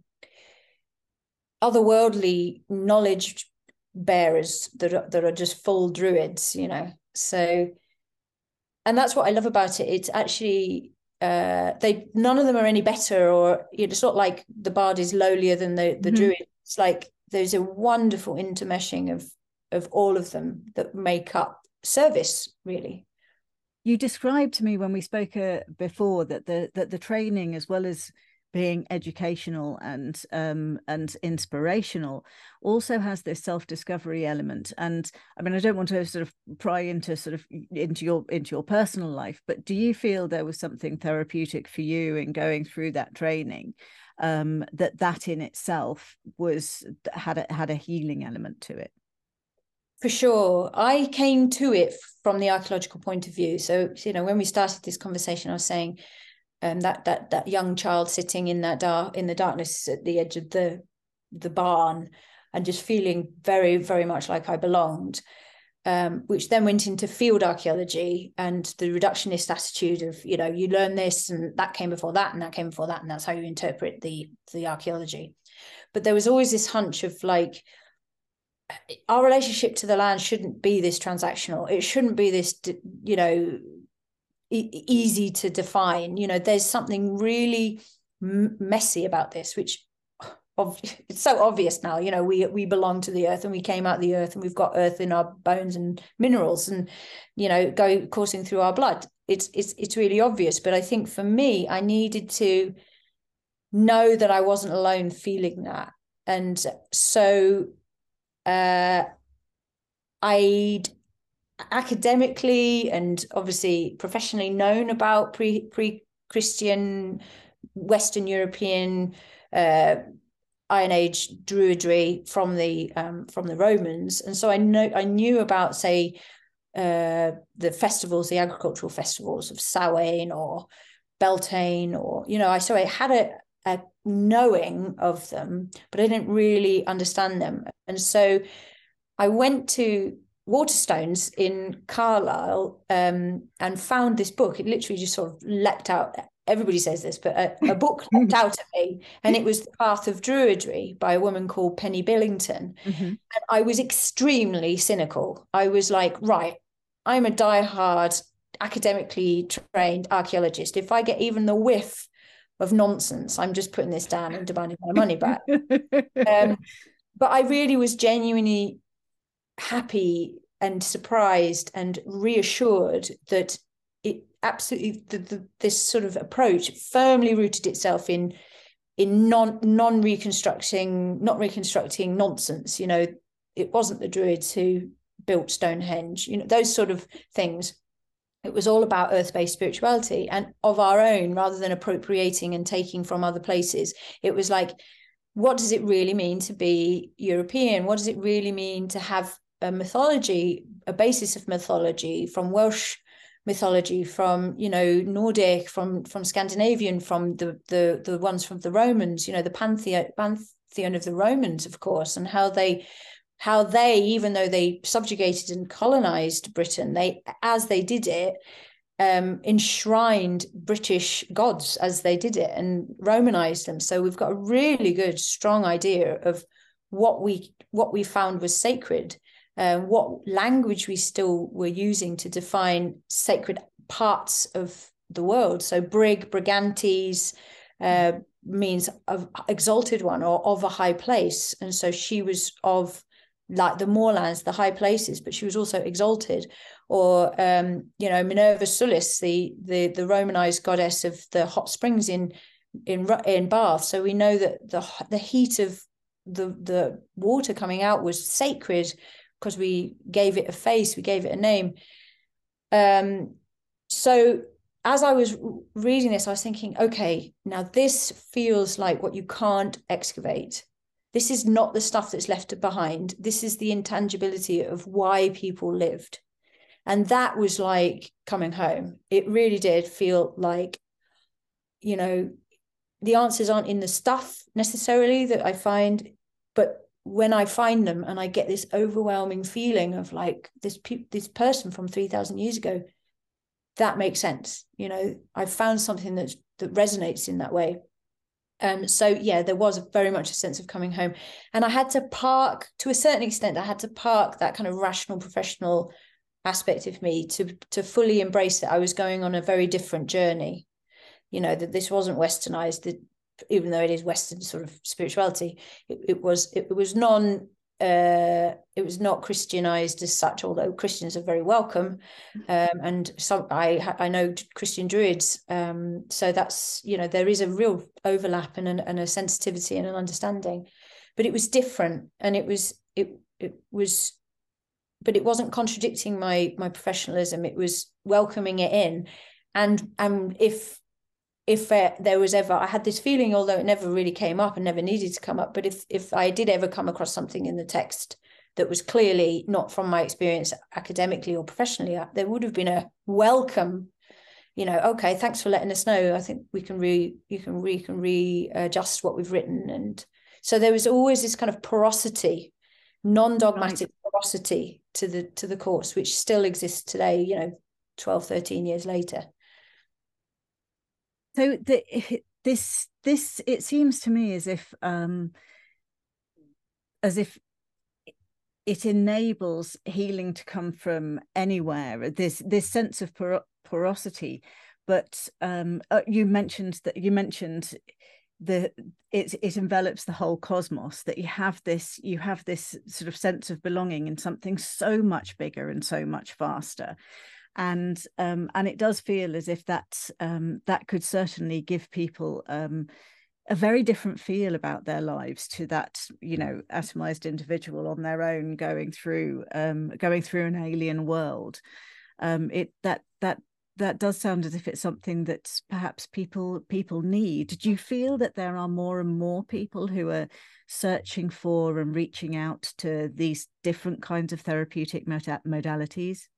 otherworldly knowledge bearers that are, that are just full druids, you know. So, and that's what I love about it. It's actually uh, they none of them are any better, or you know, it's not like the bard is lowlier than the the mm-hmm. druid. It's like there's a wonderful intermeshing of of all of them that make up service, really. You described to me when we spoke uh, before that the that the training, as well as being educational and um, and inspirational also has this self-discovery element and i mean i don't want to sort of pry into sort of into your into your personal life but do you feel there was something therapeutic for you in going through that training um, that that in itself was had a, had a healing element to it. For sure. I came to it from the archaeological point of view. So you know when we started this conversation i was saying um, that that that young child sitting in that dark in the darkness at the edge of the the barn and just feeling very very much like I belonged. Um, which then went into field archaeology and the reductionist attitude of you know you learn this and that came before that and that came before that and that's how you interpret the the archaeology but there was always this hunch of like our relationship to the land shouldn't be this transactional it shouldn't be this you know e- easy to define. You know, there's something really m- messy about this, which of it's so obvious now you know we we belong to the earth and we came out of the earth and we've got earth in our bones and minerals and you know go coursing through our blood. It's it's it's really obvious but i think for me i needed to know that i wasn't alone feeling that. And so uh i'd academically and obviously professionally known about pre pre Christian Western European uh, Iron Age Druidry from the um, from the Romans, and so I know I knew about say uh, the festivals, the agricultural festivals of Samhain or Beltane, or you know, I so I had a, a knowing of them, but I didn't really understand them, and so I went to Waterstones in Carlisle um, and found this book. It literally just sort of leapt out. Everybody says this, but a, a [laughs] book leapt out at me, and it was The Path of Druidry by a woman called Penny Billington. Mhm. And I was extremely cynical. I was like, right, I'm a diehard, academically trained archaeologist. If I get even the whiff of nonsense, I'm just putting this down and demanding my money back. Um, [laughs] but I really was genuinely happy and surprised and reassured that it absolutely the, the, this sort of approach firmly rooted itself in in non non reconstructing not reconstructing nonsense you know. It wasn't the druids who built stonehenge you know those sort of things. It was all about earth-based spirituality and of our own rather than appropriating and taking from other places. It was like what does it really mean to be European? What does it really mean to have a mythology, a basis of mythology from Welsh mythology, from you know Nordic, from from Scandinavian, from the the the ones from the Romans, you know the pantheon pantheon of the Romans, of course, and how they how they, even though they subjugated and colonized Britain, they as they did it, um, enshrined British gods as they did it and Romanized them. So we've got a really good, strong idea of what we what we found was sacred, um, what language we still were using to define sacred parts of the world. So brig, brigantes, uh, means of exalted one or of a high place, and so she was of like the moorlands, the high places, but she was also exalted or um, you know Minerva Sulis, the the the Romanized goddess of the hot springs in in in Bath. So we know that the the heat of the the water coming out was sacred because we gave it a face, we gave it a name. Um, so as I was reading this, I was thinking, okay, now this feels like what you can't excavate. This is not the stuff that's left behind. This is the intangibility of why people lived. And that was like coming home. It really did feel like, you know, the answers aren't in the stuff necessarily that I find, but when I find them and I get this overwhelming feeling of like this pe- this person from 3000 years ago, that makes sense. You know, I found something that's that resonates in that way. Um, so yeah, there was very much a sense of coming home, and I had to park to a certain extent. I had to park that kind of rational, professional aspect of me to to fully embrace that I was going on a very different journey. You know that this wasn't westernized. That even though it is Western sort of spirituality, it, it was it, was non uh, it was not Christianized as such. Although Christians are very welcome, um, and some I I know Christian Druids. Um, so that's you know there is a real overlap and an, and a sensitivity and an understanding, but it was different, and it was it it was but it wasn't contradicting my my professionalism it was welcoming it in and and if if uh, there was ever i had this feeling although it never really came up and never needed to come up but if if i did ever come across something in the text that was clearly not from my experience academically or professionally uh, there would have been a welcome you know okay thanks for letting us know. I think we can re you can re can readjust what we've written. And so there was always this kind of porosity non-dogmatic right. porosity to the to the course which still exists today you know 12 13 years later so the, this this it seems to me as if um as if it enables healing to come from anywhere this this sense of por- porosity. But um uh, you mentioned that you mentioned the it it envelops the whole cosmos that you have this you have this sort of sense of belonging in something so much bigger and so much faster and um and it does feel as if that um that could certainly give people um a very different feel about their lives to that you know atomized individual on their own going through um going through an alien world um it that that that does sound as if it's something that perhaps people people need. Do you feel that there are more and more people who are searching for and reaching out to these different kinds of therapeutic modalities?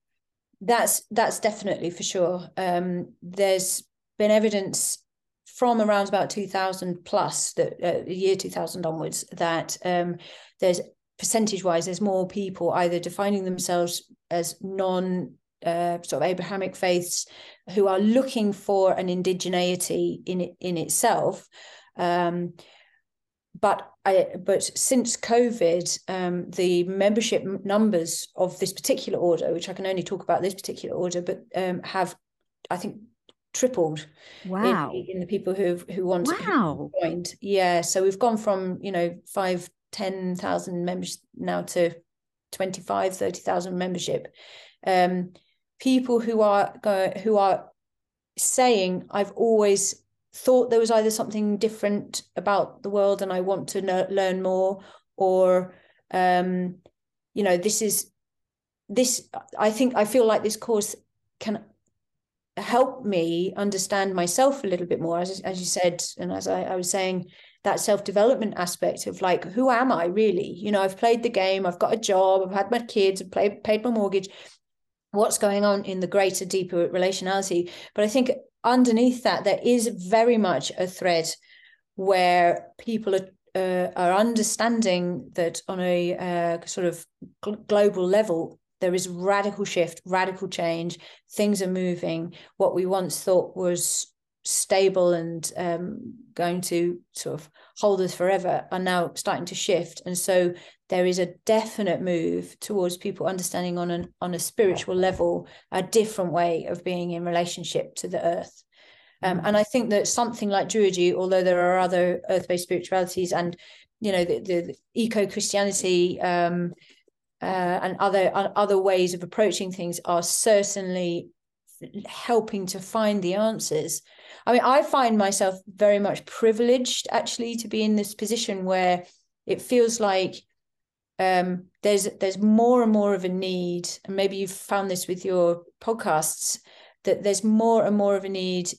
That's that's definitely for sure. Um, there's been evidence from around about 2000 plus that uh, year 2000 onwards that um, there's percentage wise, there's more people either defining themselves as non uh, sort of Abrahamic faiths who are looking for an indigeneity in in itself. Um, but I, but since COVID, um, the membership numbers of this particular order, which I can only talk about this particular order, but um, have, I think, tripled. Wow! In, in the people who who want wow. to joined. Yeah, so we've gone from you know five, ten thousand members now to 25, 30,000 membership. Um, people who are go, who are saying, "I've always thought there was either something different about the world and I want to know, learn more, or um, you know, this is this. I think I feel like this course can help me understand myself a little bit more, as as you said, and as I, I was saying, that self development aspect of like, who am I really? You know, I've played the game, I've got a job, I've had my kids, I've played, paid my mortgage. What's going on in the greater, deeper relationality? But I think underneath that, there is very much a thread where people are uh, are understanding that on a uh, sort of gl- global level, there is radical shift, radical change. Things are moving. What we once thought was stable and um, going to sort of hold us forever are now starting to shift and so there is a definite move towards people understanding on an on a spiritual level a different way of being in relationship to the earth. Um, and i think that something like druidry although there are other earth-based spiritualities and you know the, the, the eco-christianity um, uh, and other uh, other ways of approaching things are certainly helping to find the answers. I mean, I find myself very much privileged actually to be in this position where it feels like um, there's there's more and more of a need, and maybe you've found this with your podcasts that there's more and more of a need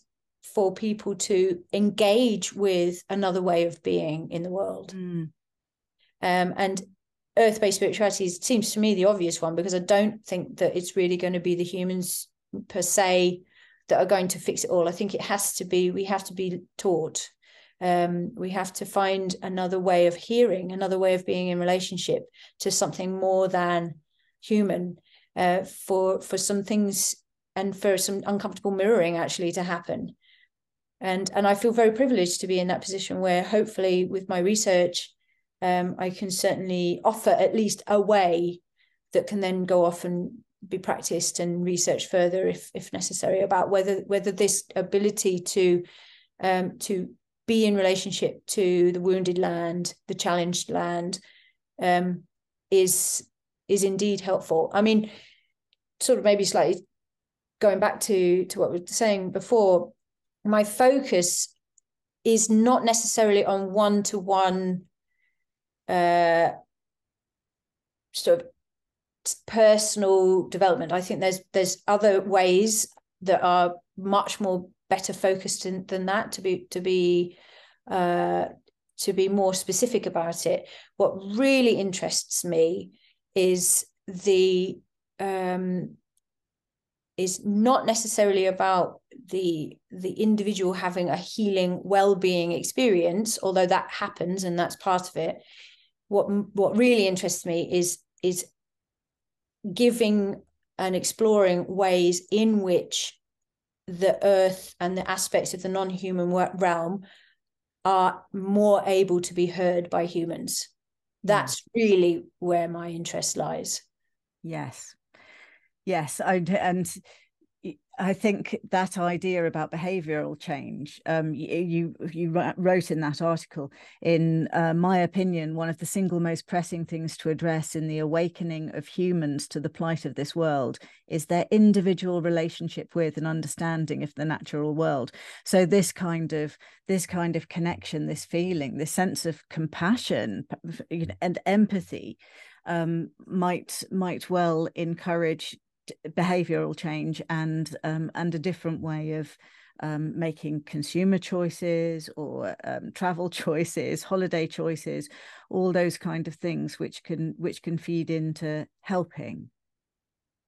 for people to engage with another way of being in the world. Mm. Um, and earth-based spirituality seems to me the obvious one because I don't think that it's really going to be the humans per se that are going to fix it all. I think it has to be, we have to be taught. Um, we have to find another way of hearing, another way of being in relationship to something more than human uh, for for some things and for some uncomfortable mirroring actually to happen. And and I feel very privileged to be in that position where hopefully with my research, um, I can certainly offer at least a way that can then go off and be practiced and researched further if if necessary about whether whether this ability to um, to be in relationship to the wounded land, the challenged land, um, is is indeed helpful. I mean, sort of maybe slightly going back to to what we were saying before, my focus is not necessarily on one to one uh sort of personal development. I think there's there's other ways that are much more better focused in, than that to be to be uh, to be more specific about it. What really interests me is the um, is not necessarily about the the individual having a healing well-being experience although that happens and that's part of it what what really interests me is is giving and exploring ways in which the earth and the aspects of the non-human realm are more able to be heard by humans. That's really where my interest lies. Yes. Yes I, and I think that idea about behavioural change, um, you, you wrote in that article, in uh, my opinion, one of the single most pressing things to address in the awakening of humans to the plight of this world is their individual relationship with and understanding of the natural world. So this kind of this kind of connection, this feeling, this sense of compassion and empathy um, might might well encourage behavioral change and um, and a different way of um, making consumer choices or um, travel [laughs] choices, holiday choices, all those kind of things which can which can feed into helping.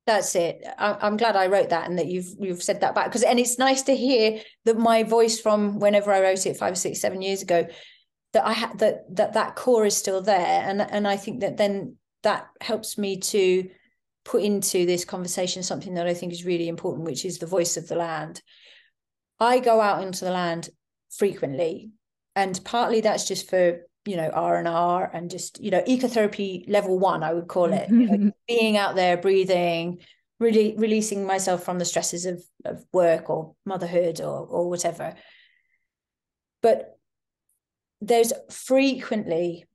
That's it. I'm glad I wrote that and that you've you've said that back because and it's nice to hear that my voice from whenever I wrote it five, six, seven years ago that I had that that that core is still there, and and I think that then that helps me to put into this conversation something that I think is really important, which is the voice of the land. I go out into the land frequently, and partly that's just for you know R and R and just you know ecotherapy level one, I would call it, mm-hmm. like being out there, breathing, really releasing myself from the stresses of of work or motherhood or or whatever. But there's frequently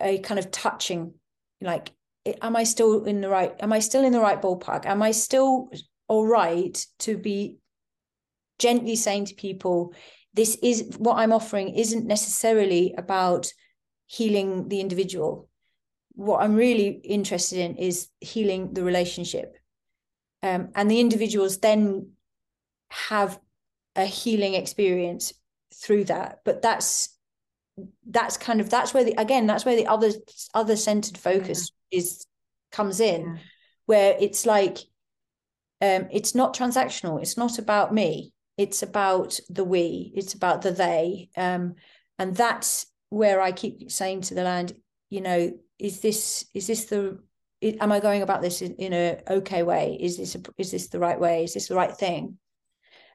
a kind of touching like am i still in the right am i still in the right ballpark? Am i still all right to be gently saying to people this is what i'm offering isn't necessarily about healing the individual. What i'm really interested in is healing the relationship. Um, and the individuals then have a healing experience through that. But that's that's kind of that's where the again that's where the other other centered focus yeah. Is comes in yeah. where it's like um it's not transactional. It's not about me. It's about the we. It's about the they. Um and that's where i keep saying to the land you know is this is this the am i going about this in, in a okay way? Is this a, is this the right way? Is this the right thing?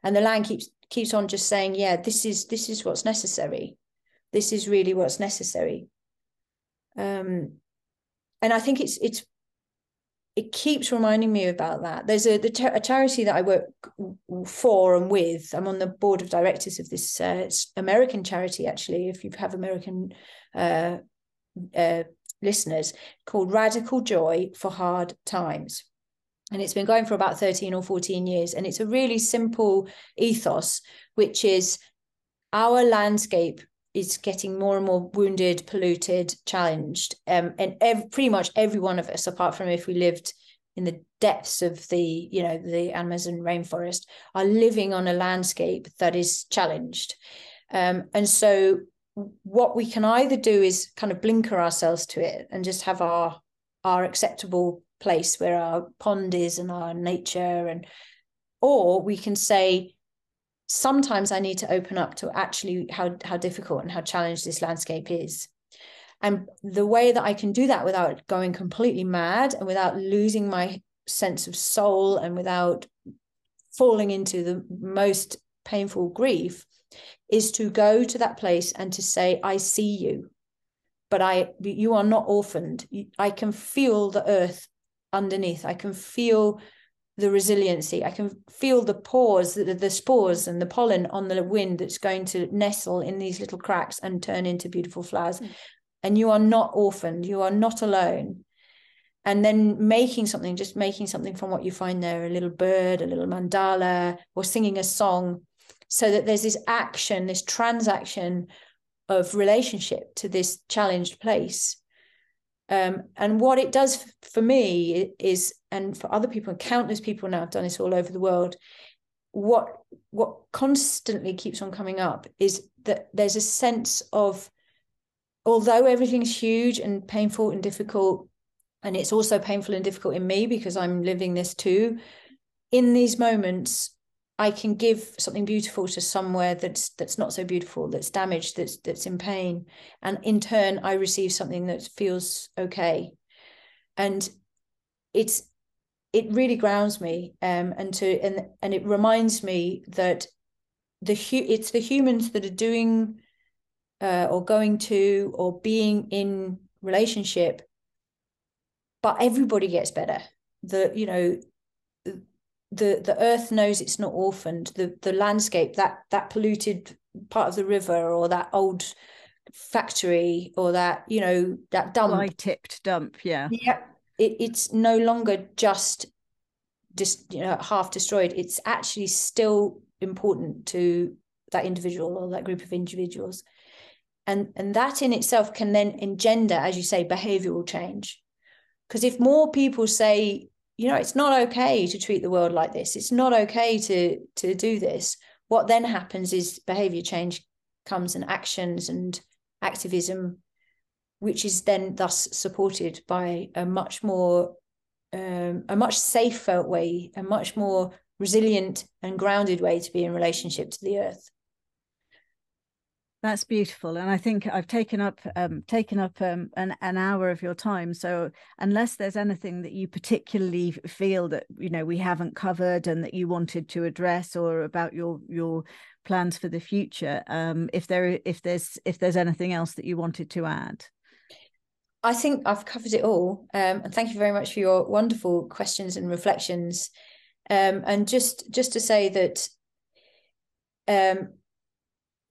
And the land keeps keeps on just saying yeah this is this is what's necessary. This is really what's necessary. Um, and i think it's it's it keeps reminding me about that. There's a the a charity that i work for and with i'm on the board of directors of this uh, american charity actually if you have american uh, uh, listeners called radical joy for hard times. And it's been going for about 13 or 14 years and it's a really simple ethos which is our landscape is getting more and more wounded, polluted, challenged. Um, and pretty much every one of us, apart from if we lived in the depths of the, you know, the Amazon rainforest, are living on a landscape that is challenged. Um, and so what we can either do is kind of blinker ourselves to it and just have our our acceptable place where our pond is and our nature and or we can say sometimes I need to open up to actually how how difficult and how challenged this landscape is. And the way that I can do that without going completely mad and without losing my sense of soul and without falling into the most painful grief is to go to that place and to say, I see you, but I you are not orphaned. I can feel the earth underneath. I can feel the resiliency. I can feel the pores, the, the spores and the pollen on the wind that's going to nestle in these little cracks and turn into beautiful flowers. Mm. And you are not orphaned, you are not alone. And then making something, just making something from what you find there, a little bird, a little mandala, or singing a song, so that there's this action, this transaction of relationship to this challenged place um, and what it does for me is, and for other people, and countless people now have done this all over the world. What what constantly keeps on coming up is that there's a sense of, although everything's huge and painful and difficult, and it's also painful and difficult in me because I'm living this too. In these moments, I can give something beautiful to somewhere that's that's not so beautiful, that's damaged, that's that's in pain, and in turn, I receive something that feels okay, and it's it really grounds me, um, and to and and it reminds me that the it's the humans that are doing, uh, or going to, or being in relationship, but everybody gets better. The you know the the earth knows it's not orphaned. The the landscape that that polluted part of the river or that old factory or that you know that dump. Tipped dump yeah. Yeah it, it's no longer just just you know half destroyed. It's actually still important to that individual or that group of individuals. And and that in itself can then engender as you say behavioral change. Because if more people say you know it's not okay to treat the world like this. It's not okay to to do this. What then happens is behavior change comes and actions and activism which is then thus supported by a much more um, a much safer way a much more resilient and grounded way to be in relationship to the earth That's beautiful, and I think I've taken up um, taken up um, an an hour of your time. So unless there's anything that you particularly feel that you know we haven't covered and that you wanted to address, or about your your plans for the future, um, if there if there's if there's anything else that you wanted to add. I think I've covered it all. Um, and thank you very much for your wonderful questions and reflections. Um, and just just to say that um,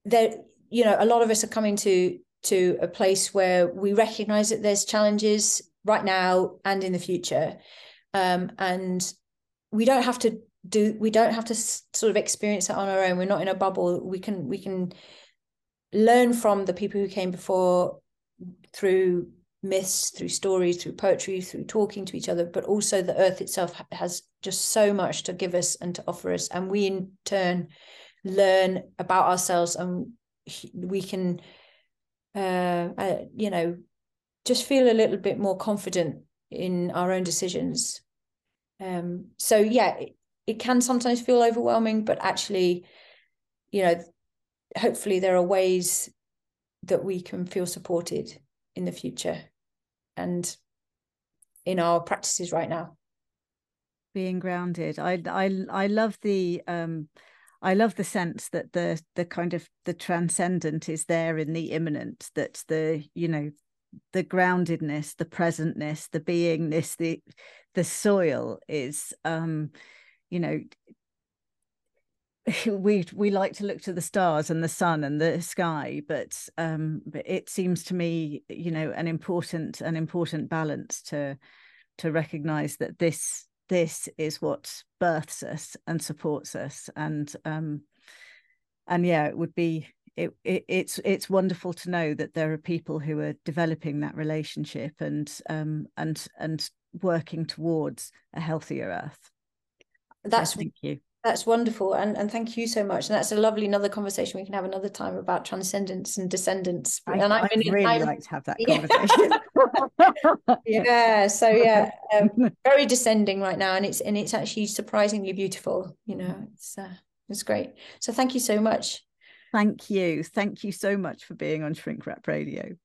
there you know, a lot of us are coming to to a place where we recognize that there's challenges right now and in the future, um, and we don't have to do we don't have to sort of experience it on our own. We're not in a bubble. We can we can learn from the people who came before through myths, through stories, through poetry, through talking to each other, but also the earth itself has just so much to give us and to offer us. And we in turn learn about ourselves and we can uh, uh, you know just feel a little bit more confident in our own decisions. Um, so yeah it, it can sometimes feel overwhelming but actually you know hopefully there are ways that we can feel supported in the future and in our practices right now. Being grounded. I i i love the um I love the sense that the the kind of the transcendent is there in the immanent, that the, you know, the groundedness, the presentness, the beingness, the the soil is um, you know, [laughs] we we like to look to the stars and the sun and the sky, but um, but it seems to me, you know, an important an important balance to to recognize that this this is what births us and supports us. And um and yeah it would be it, it, it's it's wonderful to know that there are people who are developing that relationship and um and and working towards a healthier earth. That's so thank you that's wonderful. And, and thank you so much. And that's a lovely another conversation we can have another time about transcendence and descendants. I, and I'd really I'm, like to have that [laughs] conversation. Yeah, [laughs] yeah. So [laughs] yeah, um, very descending right now. And it's and it's actually surprisingly beautiful. You know, it's uh, it's great. So thank you so much. Thank you. Thank you so much for being on Shrink Rap Radio.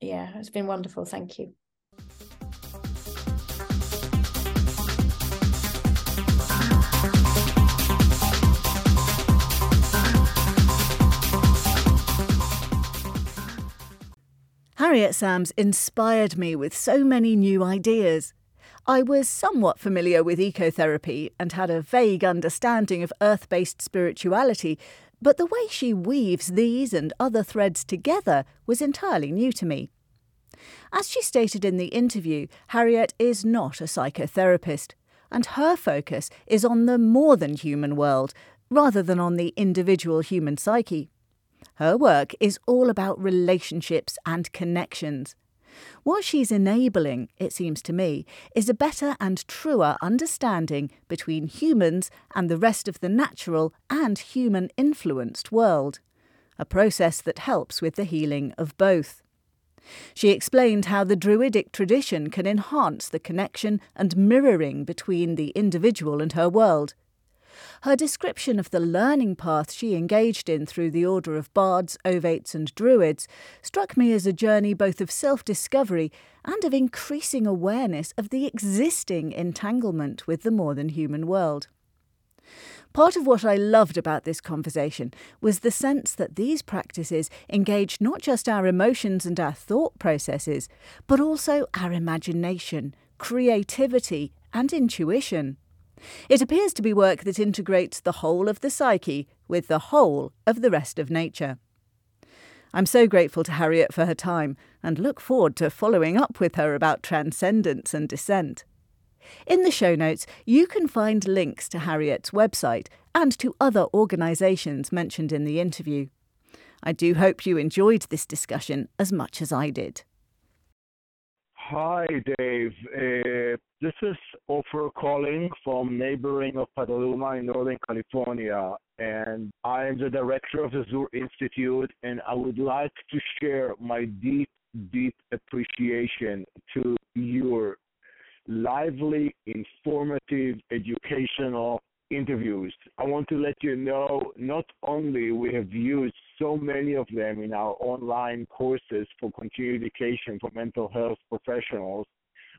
Yeah, it's been wonderful. Thank you. Harriet Sams inspired me with so many new ideas. I was somewhat familiar with ecotherapy and had a vague understanding of earth based spirituality, but the way she weaves these and other threads together was entirely new to me. As she stated in the interview, Harriet is not a psychotherapist, and her focus is on the more than human world rather than on the individual human psyche. Her work is all about relationships and connections. What she's enabling, it seems to me, is a better and truer understanding between humans and the rest of the natural and human influenced world, a process that helps with the healing of both. She explained how the Druidic tradition can enhance the connection and mirroring between the individual and her world, her description of the learning path she engaged in through the order of bards, ovates, and druids struck me as a journey both of self discovery and of increasing awareness of the existing entanglement with the more than human world. Part of what I loved about this conversation was the sense that these practices engage not just our emotions and our thought processes, but also our imagination, creativity, and intuition. It appears to be work that integrates the whole of the psyche with the whole of the rest of nature. I'm so grateful to Harriet for her time and look forward to following up with her about transcendence and descent. In the show notes, you can find links to Harriet's website and to other organisations mentioned in the interview. I do hope you enjoyed this discussion as much as I did. Hi, Dave. Uh, this is Ofer calling from neighboring of Petaluma in Northern California, and I am the director of the Zur Institute, and I would like to share my deep, deep appreciation to your lively, informative, educational, interviews. I want to let you know not only we have used so many of them in our online courses for continuing education for mental health professionals.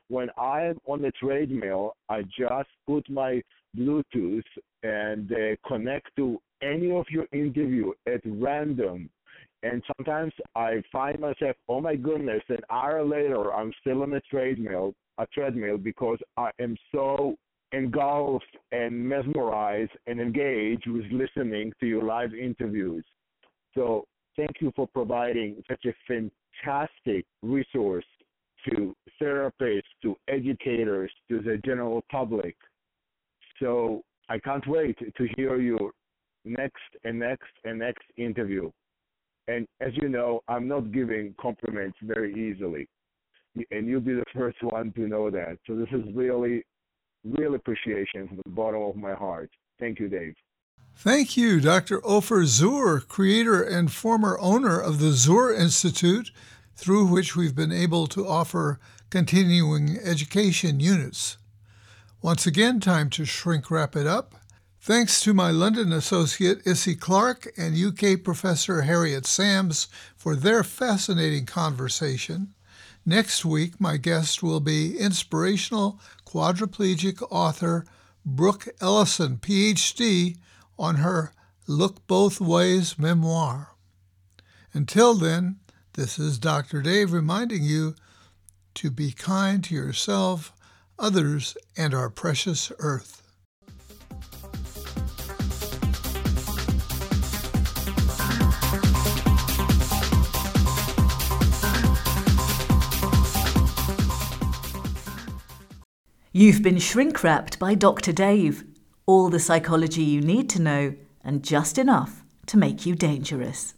When I am on the treadmill, I just put my Bluetooth and uh, connect to any of your interview at random. And sometimes I find myself, oh my goodness, an hour later I'm still on a treadmill, a treadmill because I am so engulfed and mesmerized and engaged with listening to your live interviews. So thank you for providing such a fantastic resource to therapists, to educators, to the general public. So I can't wait to hear your next and next and next interview. And as you know, I'm not giving compliments very easily. And you'll be the first one to know that. So this is really, real appreciation from the bottom of my heart. Thank you, Dave. Thank you, Dr. Ofer Zur, creator and former owner of the Zur Institute, through which we've been able to offer continuing education units. Once again, time to shrink wrap it up. Thanks to my London associate Issy Clark and UK professor Harriet Sams for their fascinating conversation. Next week, my guest will be inspirational quadriplegic author Brooke Ellison, PhD, on her Look Both Ways memoir. Until then, this is Dr. Dave reminding you to be kind to yourself others, and our precious earth. You've been shrink wrapped by Dr. Dave. All the psychology you need to know, and just enough to make you dangerous.